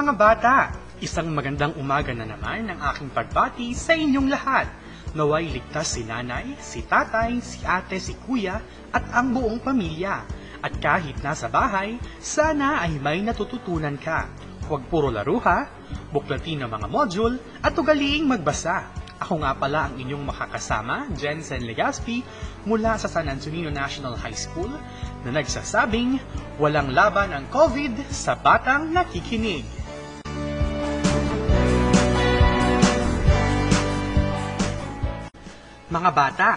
mga bata? Isang magandang umaga na naman ang aking pagbati sa inyong lahat. Naway ligtas si nanay, si tatay, si ate, si kuya, at ang buong pamilya. At kahit nasa bahay, sana ay may natututunan ka. Huwag puro laro ha, buklatin ng mga module, at ugaliing magbasa. Ako nga pala ang inyong makakasama, Jensen Legaspi, mula sa San Antonino National High School, na nagsasabing, walang laban ang COVID sa batang nakikinig. Mga bata,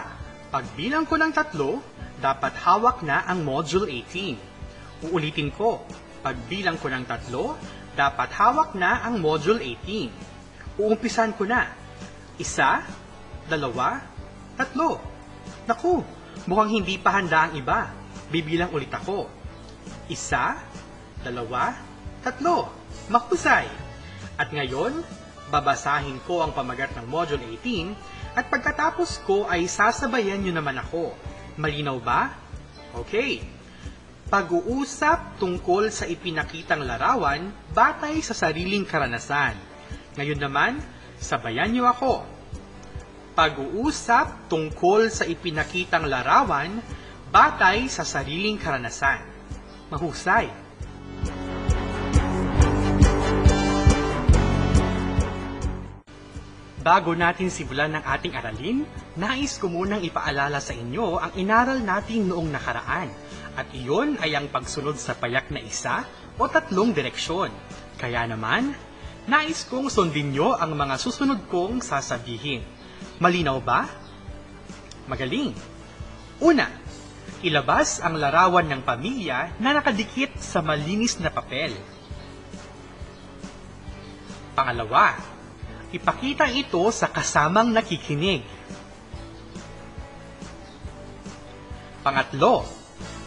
pagbilang ko ng tatlo, dapat hawak na ang Module 18. Uulitin ko, pagbilang ko ng tatlo, dapat hawak na ang Module 18. Uumpisan ko na. Isa, dalawa, tatlo. Naku, mukhang hindi pa handa ang iba. Bibilang ulit ako. Isa, dalawa, tatlo. Mahusay. At ngayon, babasahin ko ang pamagat ng Module 18 at pagkatapos ko ay sasabayan nyo naman ako. Malinaw ba? Okay. Pag-uusap tungkol sa ipinakitang larawan batay sa sariling karanasan. Ngayon naman, sabayan nyo ako. Pag-uusap tungkol sa ipinakitang larawan batay sa sariling karanasan. Mahusay. Bago natin simulan ng ating aralin, nais ko munang ipaalala sa inyo ang inaral natin noong nakaraan. At iyon ay ang pagsunod sa payak na isa o tatlong direksyon. Kaya naman, nais kong sundin nyo ang mga susunod kong sasabihin. Malinaw ba? Magaling! Una, ilabas ang larawan ng pamilya na nakadikit sa malinis na papel. Pangalawa, ipakita ito sa kasamang nakikinig. Pangatlo,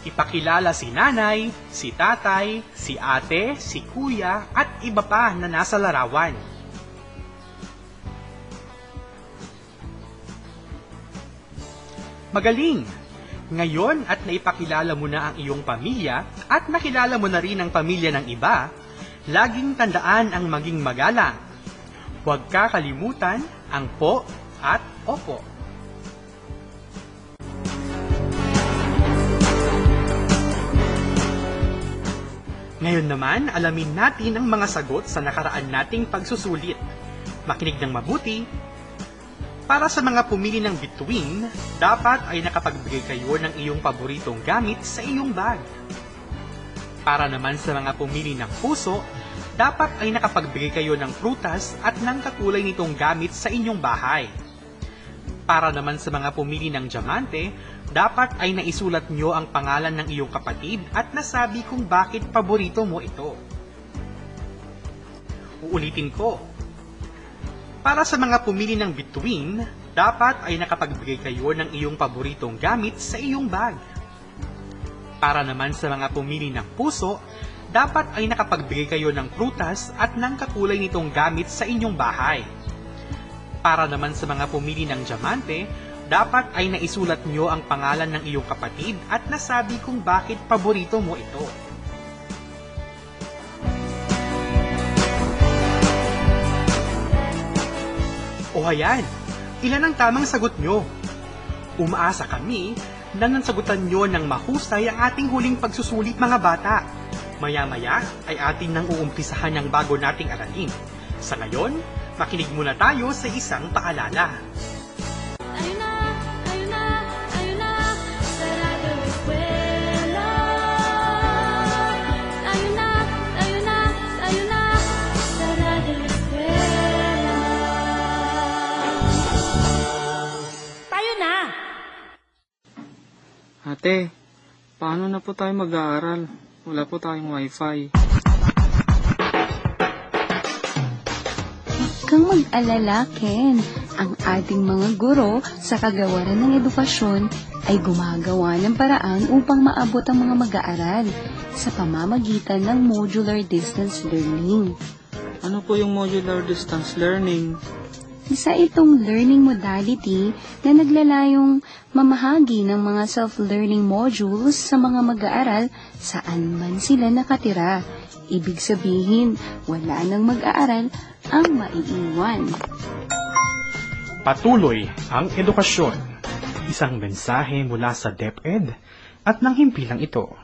ipakilala si nanay, si tatay, si ate, si kuya, at iba pa na nasa larawan. Magaling! Ngayon at naipakilala mo na ang iyong pamilya at nakilala mo na rin ang pamilya ng iba, laging tandaan ang maging magalang. Huwag kakalimutan ang po at opo. Ngayon naman, alamin natin ang mga sagot sa nakaraan nating pagsusulit. Makinig ng mabuti. Para sa mga pumili ng between, dapat ay nakapagbigay kayo ng iyong paboritong gamit sa iyong bag. Para naman sa mga pumili ng puso, dapat ay nakapagbigay kayo ng prutas at ng kakulay nitong gamit sa inyong bahay. Para naman sa mga pumili ng diamante, dapat ay naisulat nyo ang pangalan ng iyong kapatid at nasabi kung bakit paborito mo ito. Uulitin ko. Para sa mga pumili ng between, dapat ay nakapagbigay kayo ng iyong paboritong gamit sa iyong bag. Para naman sa mga pumili ng puso, dapat ay nakapagbigay kayo ng prutas at ng kakulay nitong gamit sa inyong bahay. Para naman sa mga pumili ng diamante, dapat ay naisulat nyo ang pangalan ng iyong kapatid at nasabi kung bakit paborito mo ito. O ayan, ilan ang tamang sagot nyo? Umaasa kami na nansagutan nyo ng mahusay ang ating huling pagsusulit mga bata. Maya-maya ay atin nang uumpisahan ang bago nating aralin. Sa ngayon, makinig muna tayo sa isang paalala. Tayo na, tayo na, tayo na, sarado eskwela. Tayo na, tayo na, tayo na, sarado eskwela. Tayo na! Ate, paano na po tayo mag-aaral? Wala po tayong wifi. kang mag-alala, Ken. Ang ating mga guro sa kagawaran ng edukasyon ay gumagawa ng paraan upang maabot ang mga mag-aaral sa pamamagitan ng modular distance learning. Ano po yung modular distance learning? Isa itong learning modality na naglalayong mamahagi ng mga self-learning modules sa mga mag-aaral saan man sila nakatira. Ibig sabihin, wala nang mag-aaral ang maiiwan. Patuloy ang edukasyon. Isang mensahe mula sa DepEd at ng himpilang ito.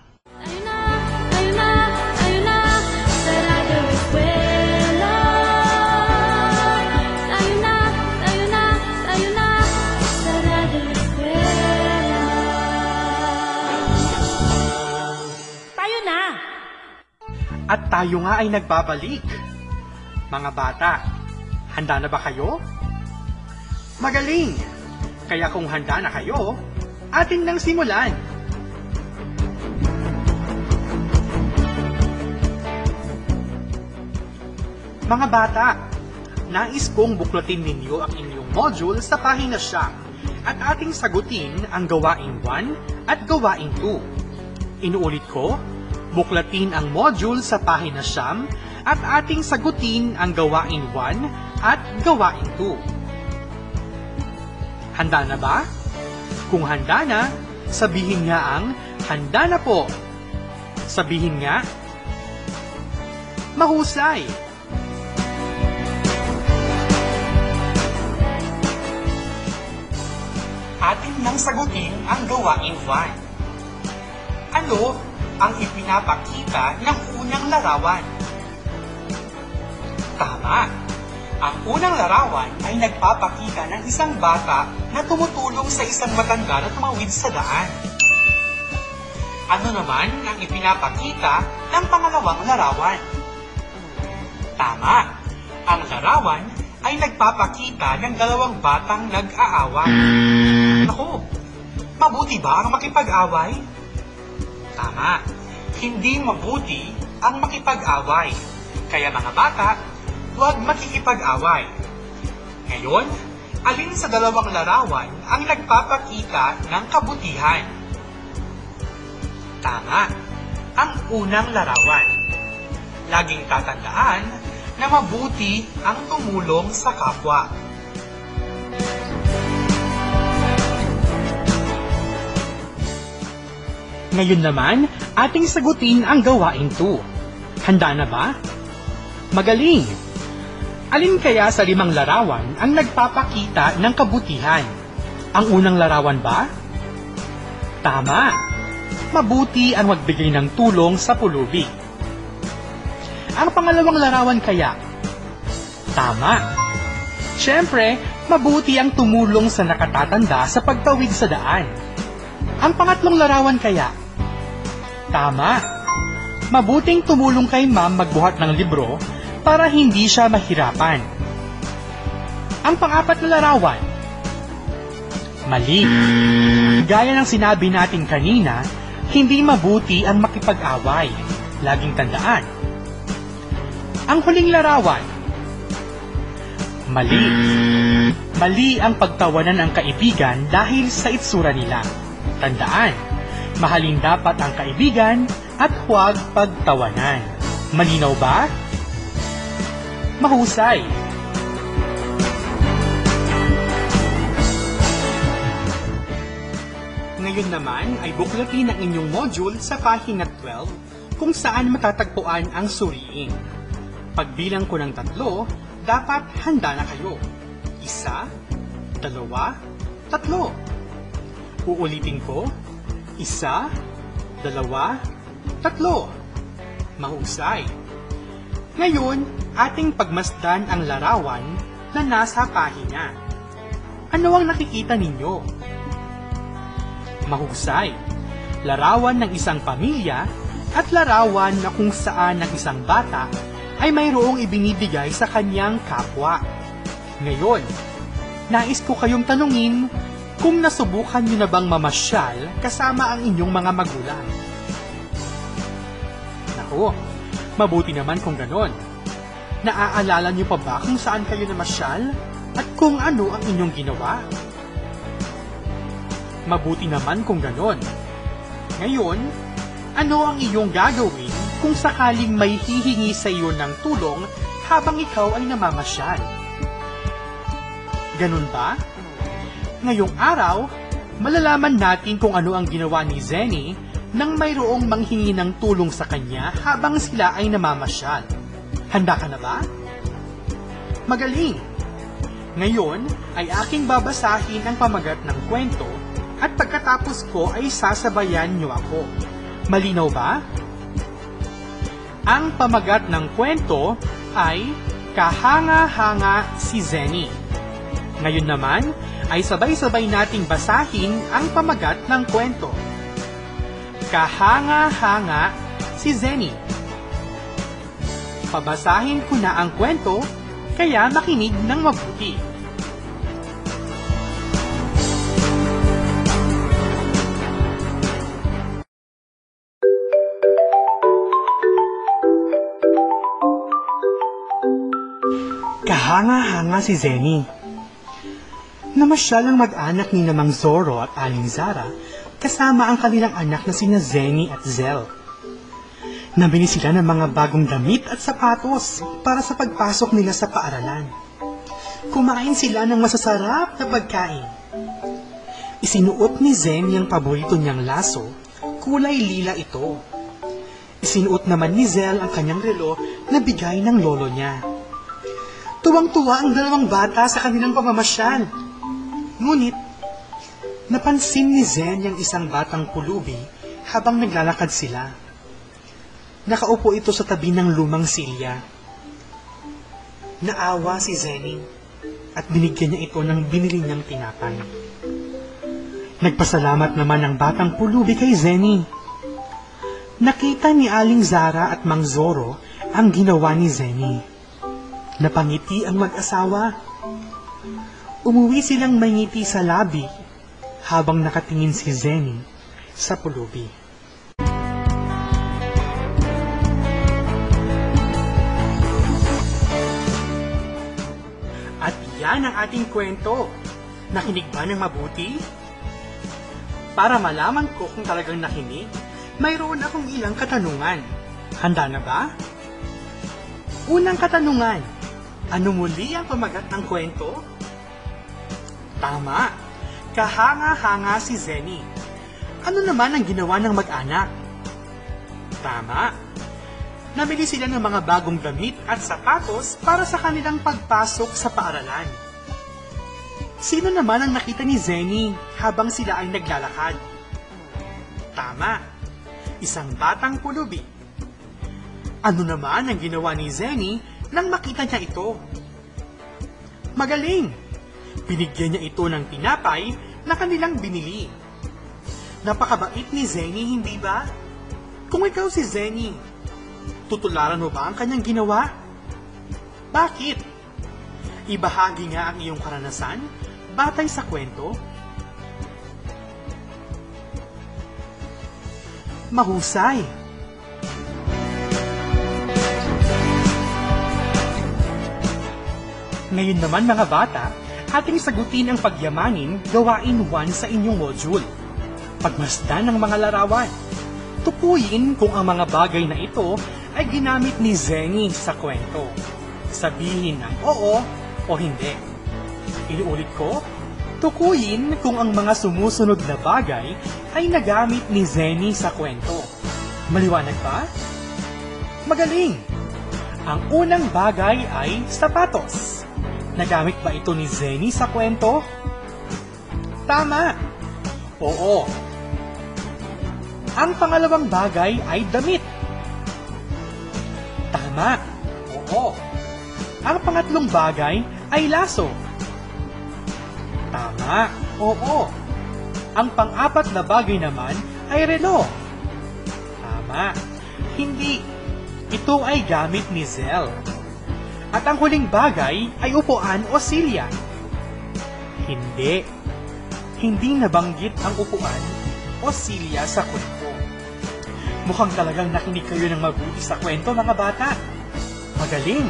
Tayo nga ay nagbabalik. Mga bata, handa na ba kayo? Magaling! Kaya kung handa na kayo, atin nang simulan. Mga bata, nais kong buklatin ninyo ang inyong module sa pahina siyam at ating sagutin ang gawain 1 at gawain 2. Inuulit ko, buklatin ang module sa pahina siyam at ating sagutin ang gawain 1 at gawain 2. Handa na ba? Kung handa na, sabihin nga ang handa na po. Sabihin nga, mahusay. Atin nang sagutin ang gawain 1. Ano ang ipinapakita ng unang larawan? Tama. Ang unang larawan ay nagpapakita ng isang bata na tumutulong sa isang matanda na tumawid sa daan. Ano naman ang ipinapakita ng pangalawang larawan? Tama. Ang larawan ay nagpapakita ng dalawang batang nag-aaway. Naku, mabuti ba ang makipag-away? Tama. Hindi mabuti ang makipag-away. Kaya mga bata, huwag makikipag-away. Ngayon, alin sa dalawang larawan ang nagpapakita ng kabutihan? Tama. Ang unang larawan. Laging tatandaan na mabuti ang tumulong sa kapwa. Ngayon naman, ating sagutin ang gawain 2. Handa na ba? Magaling! Alin kaya sa limang larawan ang nagpapakita ng kabutihan? Ang unang larawan ba? Tama! Mabuti ang magbigay ng tulong sa pulubi. Ang pangalawang larawan kaya? Tama! Siyempre, mabuti ang tumulong sa nakatatanda sa pagtawid sa daan. Ang pangatlong larawan kaya? Tama! Mabuting tumulong kay ma'am magbuhat ng libro para hindi siya mahirapan. Ang pang-apat na larawan? Mali. Gaya ng sinabi natin kanina, hindi mabuti ang makipag-away. Laging tandaan. Ang huling larawan? Mali. Mali ang pagtawanan ng kaibigan dahil sa itsura nila. Tandaan, mahalin dapat ang kaibigan at huwag pagtawanan. Malinaw ba? Mahusay. Ngayon naman ay buklatin ang inyong module sa pahina 12 kung saan matatagpuan ang suriin. Pagbilang ko ng tatlo, dapat handa na kayo. Isa, dalawa, tatlo. Uulitin ko. Isa, dalawa, tatlo. Mahusay. Ngayon, ating pagmasdan ang larawan na nasa pahina. Ano ang nakikita ninyo? Mahusay. Larawan ng isang pamilya at larawan na kung saan ang isang bata ay mayroong ibinibigay sa kanyang kapwa. Ngayon, nais ko kayong tanungin kung nasubukan nyo na bang mamasyal kasama ang inyong mga magulang. Naku, mabuti naman kung ganon. Naaalala nyo pa ba kung saan kayo namasyal at kung ano ang inyong ginawa? Mabuti naman kung ganon. Ngayon, ano ang iyong gagawin kung sakaling may hihingi sa iyo ng tulong habang ikaw ay namamasyal? Ganun ba? Ngayong araw, malalaman natin kung ano ang ginawa ni Zenny nang mayroong manghingi ng tulong sa kanya habang sila ay namamasyal. Handa ka na ba? Magaling! Ngayon ay aking babasahin ang pamagat ng kwento at pagkatapos ko ay sasabayan niyo ako. Malinaw ba? Ang pamagat ng kwento ay Kahanga-hanga si Zenny. Ngayon naman ay sabay-sabay nating basahin ang pamagat ng kwento. Kahanga-hanga si Zenny. Pabasahin ko na ang kwento, kaya makinig ng mabuti. Kahanga-hanga si Zenny. Namasyal ang mag-anak ni Namang Zoro at Aling Zara kasama ang kanilang anak na sina Zenny at Zel. Nabili sila ng mga bagong damit at sapatos para sa pagpasok nila sa paaralan. Kumain sila ng masasarap na pagkain. Isinuot ni Zenny ang paborito niyang laso, kulay lila ito. Isinuot naman ni Zel ang kanyang relo na bigay ng lolo niya. Tuwang-tuwa ang dalawang bata sa kanilang pamamasyal. Ngunit, napansin ni Zen yung isang batang pulubi habang naglalakad sila. Nakaupo ito sa tabi ng lumang silya. Naawa si Zenny at binigyan niya ito ng binili niyang tinapay. Nagpasalamat naman ang batang pulubi kay Zenny. Nakita ni Aling Zara at Mang Zoro ang ginawa ni Zenny. Napangiti ang mag-asawa. Umuwi silang may ngiti sa labi habang nakatingin si Zenny sa pulubi. At yan ang ating kwento. Nakinig ba ng mabuti? Para malaman ko kung talagang nakinig, mayroon akong ilang katanungan. Handa na ba? Unang katanungan, ano muli ang pamagat ng kwento? Tama, kahanga-hanga si Zenny. Ano naman ang ginawa ng mag-anak? Tama, namili sila ng mga bagong damit at sapatos para sa kanilang pagpasok sa paaralan. Sino naman ang nakita ni Zenny habang sila ay naglalakad? Tama, isang batang pulubi. Ano naman ang ginawa ni Zenny nang makita niya ito? Magaling! Binigyan niya ito ng tinapay na kanilang binili. Napakabait ni Zenny, hindi ba? Kung ikaw si Zenny, tutularan mo ba ang kanyang ginawa? Bakit? Ibahagi nga ang iyong karanasan batay sa kwento? Mahusay! Ngayon naman mga bata, ating sagutin ang pagyamanin gawain 1 sa inyong module. Pagmasdan ng mga larawan. Tukuyin kung ang mga bagay na ito ay ginamit ni Zenny sa kwento. Sabihin ng oo o hindi. Inuulit ko, tukuyin kung ang mga sumusunod na bagay ay nagamit ni Zenny sa kwento. Maliwanag ba? Magaling! Ang unang bagay ay sapatos. Nagamit ba ito ni Zenny sa kwento? Tama! Oo. Ang pangalawang bagay ay damit. Tama. Oo. Ang pangatlong bagay ay laso. Tama. Oo. Ang pang-apat na bagay naman ay relo. Tama. Hindi. Ito ay gamit ni Zell. At ang huling bagay ay upuan o silya. Hindi. Hindi nabanggit ang upuan o silya sa kwento. Mukhang talagang nakinig kayo ng mabuti sa kwento mga bata. Magaling!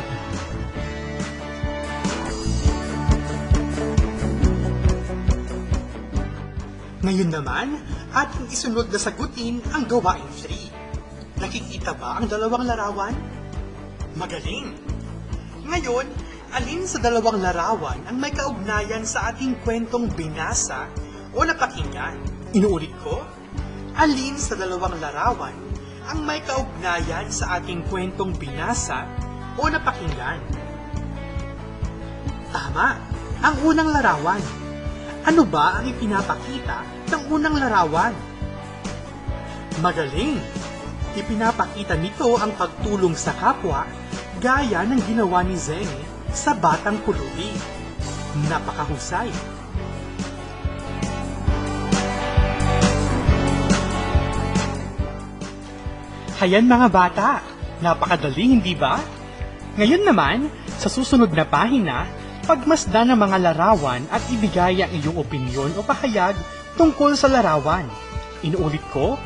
Ngayon naman, ating isunod na sagutin ang gawain 3. Nakikita ba ang dalawang larawan? Magaling! Ngayon, alin sa dalawang larawan ang may kaugnayan sa ating kwentong binasa o napakinggan? Inuulit ko, alin sa dalawang larawan ang may kaugnayan sa ating kwentong binasa o napakinggan? Tama, ang unang larawan. Ano ba ang ipinapakita ng unang larawan? Magaling! Ipinapakita nito ang pagtulong sa kapwa gaya ng ginawa ni Zenny sa Batang Kulubi. Napakahusay! Hayan mga bata, napakadali hindi ba? Ngayon naman, sa susunod na pahina, pagmasdan ng mga larawan at ibigay ang iyong opinyon o pahayag tungkol sa larawan. Inuulit ko,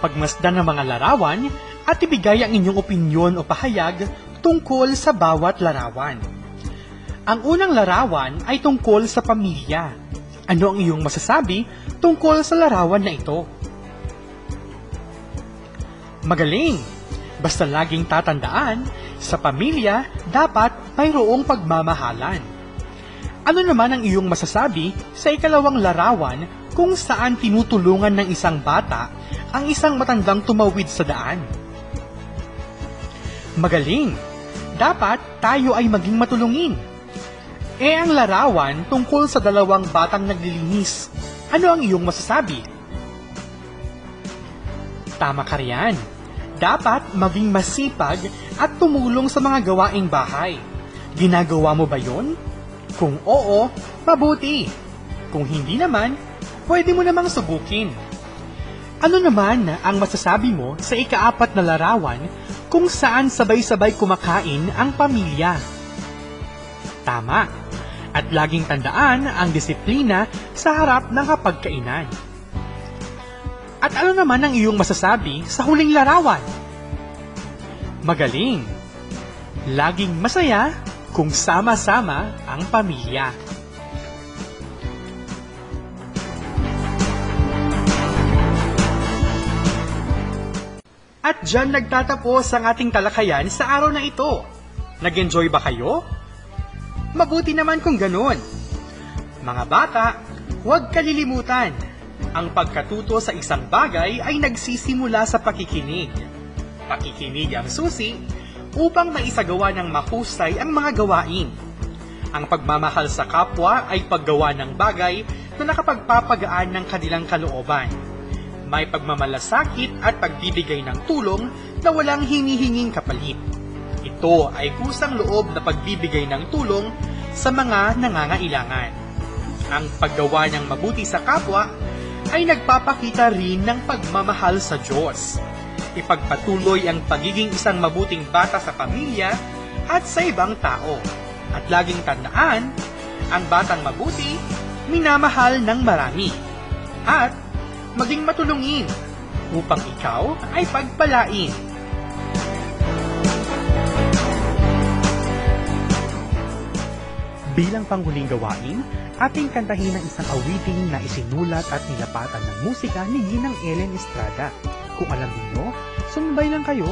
pagmasdan ng mga larawan at ibigay ang inyong opinyon o pahayag tungkol sa bawat larawan. Ang unang larawan ay tungkol sa pamilya. Ano ang iyong masasabi tungkol sa larawan na ito? Magaling! Basta laging tatandaan, sa pamilya dapat mayroong pagmamahalan. Ano naman ang iyong masasabi sa ikalawang larawan kung saan tinutulungan ng isang bata ang isang matandang tumawid sa daan? Magaling! Dapat tayo ay maging matulungin. E ang larawan tungkol sa dalawang batang naglilinis. Ano ang iyong masasabi? Tama ka riyan. Dapat maging masipag at tumulong sa mga gawaing bahay. Ginagawa mo ba yon? Kung oo, mabuti. Kung hindi naman, pwede mo namang subukin. Ano naman ang masasabi mo sa ikaapat na larawan kung saan sabay-sabay kumakain ang pamilya? Tama. At laging tandaan ang disiplina sa harap ng kapagkainan. At ano naman ang iyong masasabi sa huling larawan? Magaling! Laging masaya kung sama-sama ang pamilya. At dyan nagtatapos ang ating talakayan sa araw na ito. Nag-enjoy ba kayo? Mabuti naman kung ganun. Mga bata, huwag kalilimutan. Ang pagkatuto sa isang bagay ay nagsisimula sa pakikinig. Pakikinig ang susi upang maisagawa ng mahusay ang mga gawain. Ang pagmamahal sa kapwa ay paggawa ng bagay na nakapagpapagaan ng kanilang kalooban. May pagmamalasakit at pagbibigay ng tulong na walang hinihinging kapalit. Ito ay kusang loob na pagbibigay ng tulong sa mga nangangailangan. Ang paggawa ng mabuti sa kapwa ay nagpapakita rin ng pagmamahal sa Diyos. Ipagpatuloy ang pagiging isang mabuting bata sa pamilya at sa ibang tao. At laging tandaan, ang batang mabuti, minamahal ng marami. At maging matulungin upang ikaw ay pagpalain. Bilang panghuling gawain, ating kantahin ang isang awiting na isinulat at nilapatan ng musika ni Ginang Ellen Estrada. Kung alam niyo, sumabay lang kayo.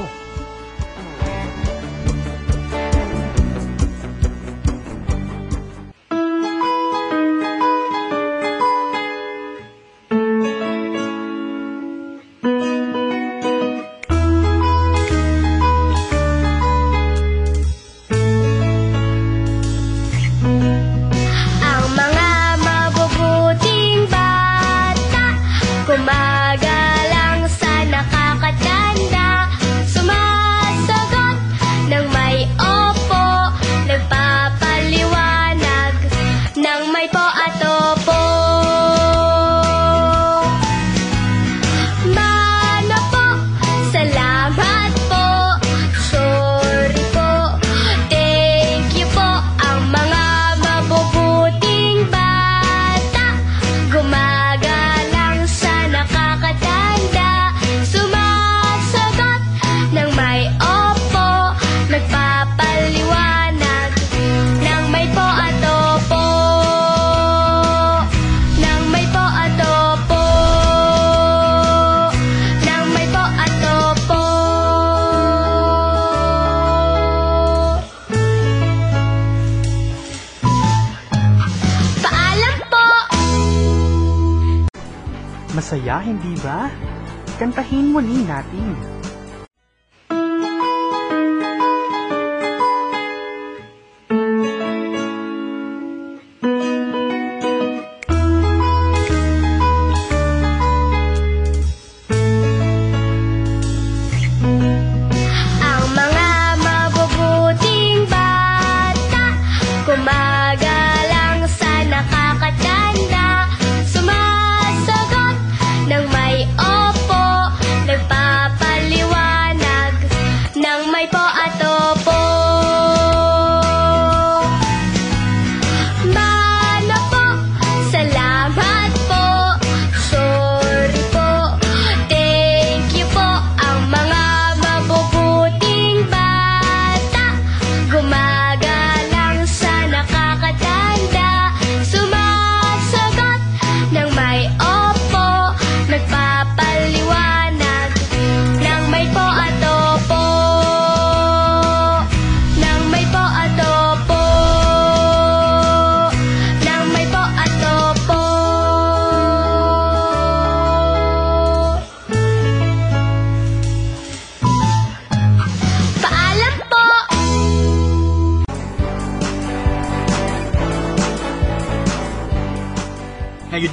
Hindi ba? Kantahin muli natin.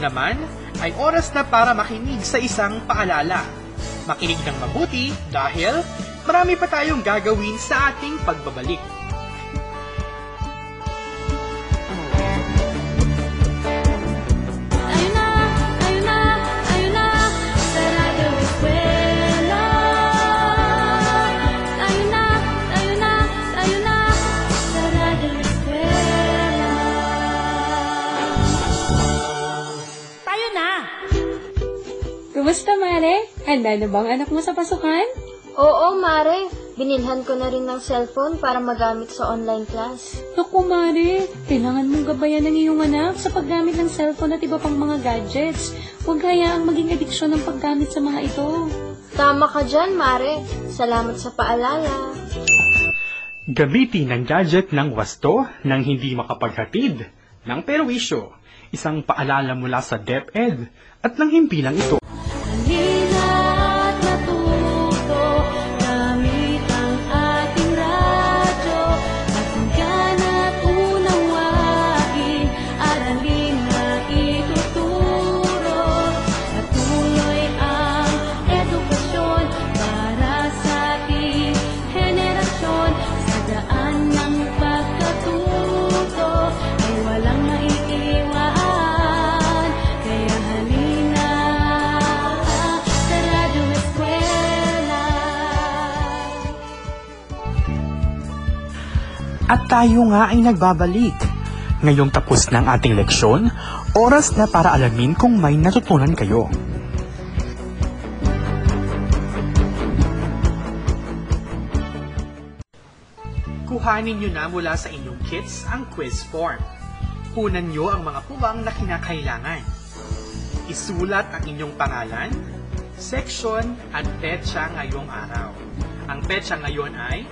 Naman ay oras na para makinig sa isang paalala. Makinig ng mabuti dahil marami pa tayong gagawin sa ating pagbabalik. Handa na bang anak mo sa pasukan? Oo, Mare. Binilhan ko na rin ng cellphone para magamit sa online class. Naku, Mare, kailangan mong gabayan ng iyong anak sa paggamit ng cellphone at iba pang mga gadgets. Huwag hayaang maging adiksyon ng paggamit sa mga ito. Tama ka dyan, Mare. Salamat sa paalala. Gamitin ang gadget ng wasto nang hindi makapaghatid ng perwisyo. Isang paalala mula sa DepEd at ng himpilang ito. Halina't At tayo nga ay nagbabalik. Ngayong tapos ng ating leksyon, oras na para alamin kung may natutunan kayo. Kuhanin nyo na mula sa inyong kits ang quiz form. Kunan nyo ang mga pubang na kinakailangan. Isulat ang inyong pangalan, section at petsa ngayong araw. Ang petsa ngayon ay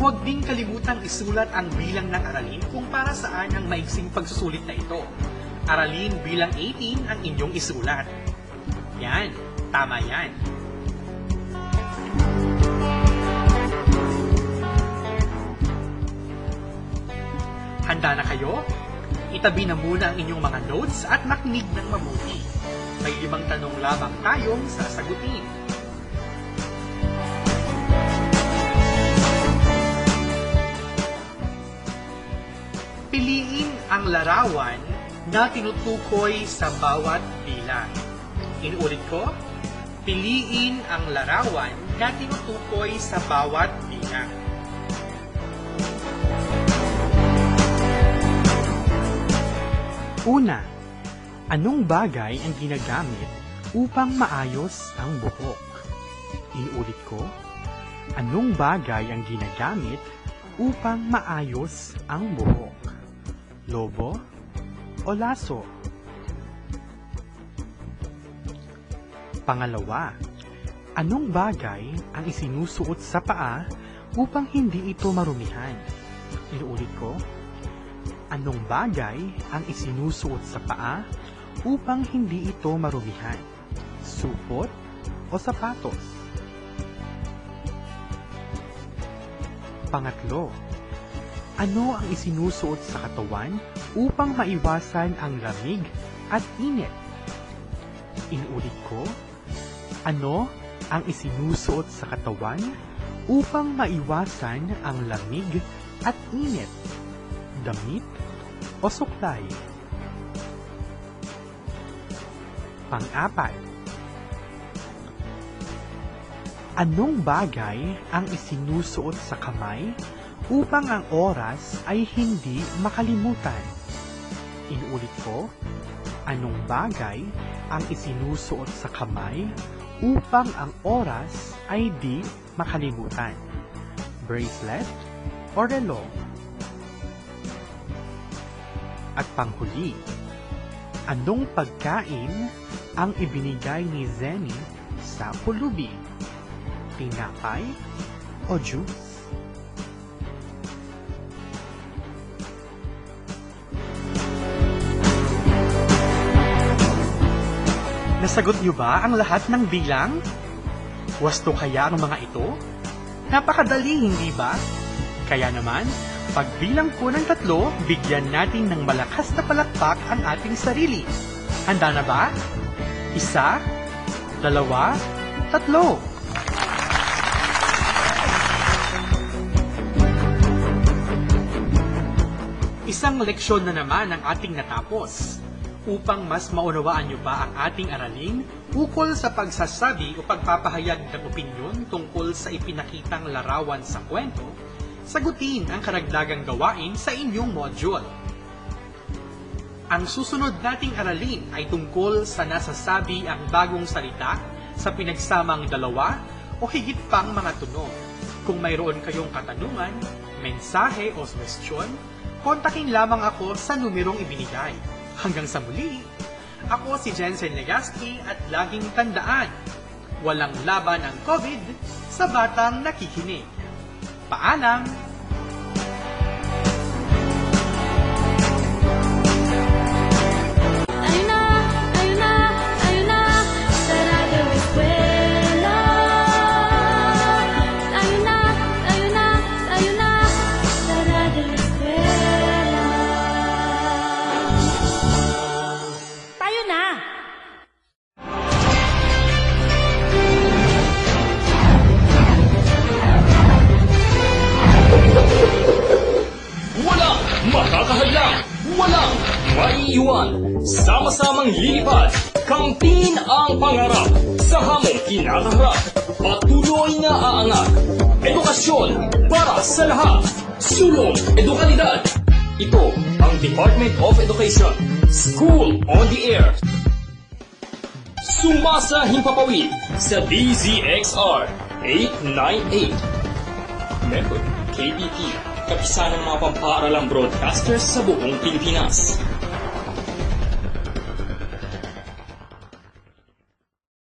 Huwag ding kalimutang isulat ang bilang ng aralin kung para saan ang maiksing pagsusulit na ito. Aralin bilang 18 ang inyong isulat. Yan, tama yan. Handa na kayo? Itabi na muna ang inyong mga notes at makinig ng mabuti. May limang tanong lamang tayong sasagutin. Larawan na tinutukoy sa bawat bilang. Inuulit ko, piliin ang larawan na tinutukoy sa bawat bilang. Una, anong bagay ang ginagamit upang maayos ang buhok? Inuulit ko, anong bagay ang ginagamit upang maayos ang buhok? Lobo o laso? Pangalawa, anong bagay ang isinusuot sa paa upang hindi ito marumihan? Inuulit ko, anong bagay ang isinusuot sa paa upang hindi ito marumihan? Supot o sapatos? Pangatlo, ano ang isinusuot sa katawan upang maiwasan ang lamig at init? Inulit ko, ano ang isinusuot sa katawan upang maiwasan ang lamig at init? Damit o suklay? Pang-apat, anong bagay ang isinusuot sa kamay upang ang oras ay hindi makalimutan? Inulit ko, anong bagay ang isinusuot sa kamay upang ang oras ay di makalimutan? Bracelet o relo? At panghuli, anong pagkain ang ibinigay ni Zenny sa pulubi? Tinapay o juice? Nasagot niyo ba ang lahat ng bilang? Wasto kaya ang mga ito? Napakadali, hindi ba? Kaya naman, pagbilang ko ng tatlo, bigyan natin ng malakas na palakpak ang ating sarili. Handa na ba? Isa, dalawa, tatlo. Isang leksyon na naman ang ating natapos. Upang mas maunawaan niyo pa ang ating aralin ukol sa pagsasabi o pagpapahayag ng opinyon tungkol sa ipinakitang larawan sa kwento, sagutin ang karagdagang gawain sa inyong module. Ang susunod nating aralin ay tungkol sa nasasabi ang bagong salita sa pinagsamang dalawa o higit pang mga tunog. Kung mayroon kayong katanungan, mensahe o suwestyon, kontakin lamang ako sa numerong ibinigay. Hanggang sa muli, ako si Jensen Legaspi at laging tandaan, walang laban ang COVID sa batang nakikinig. Paalam! Lahat. Sulong edukalidad. Ito ang Department of Education. School on the Air. Sumasa himpapawid sa DZXR 898. Member, KBP, kapisa ng mga pampaaralang broadcasters sa buong Pilipinas.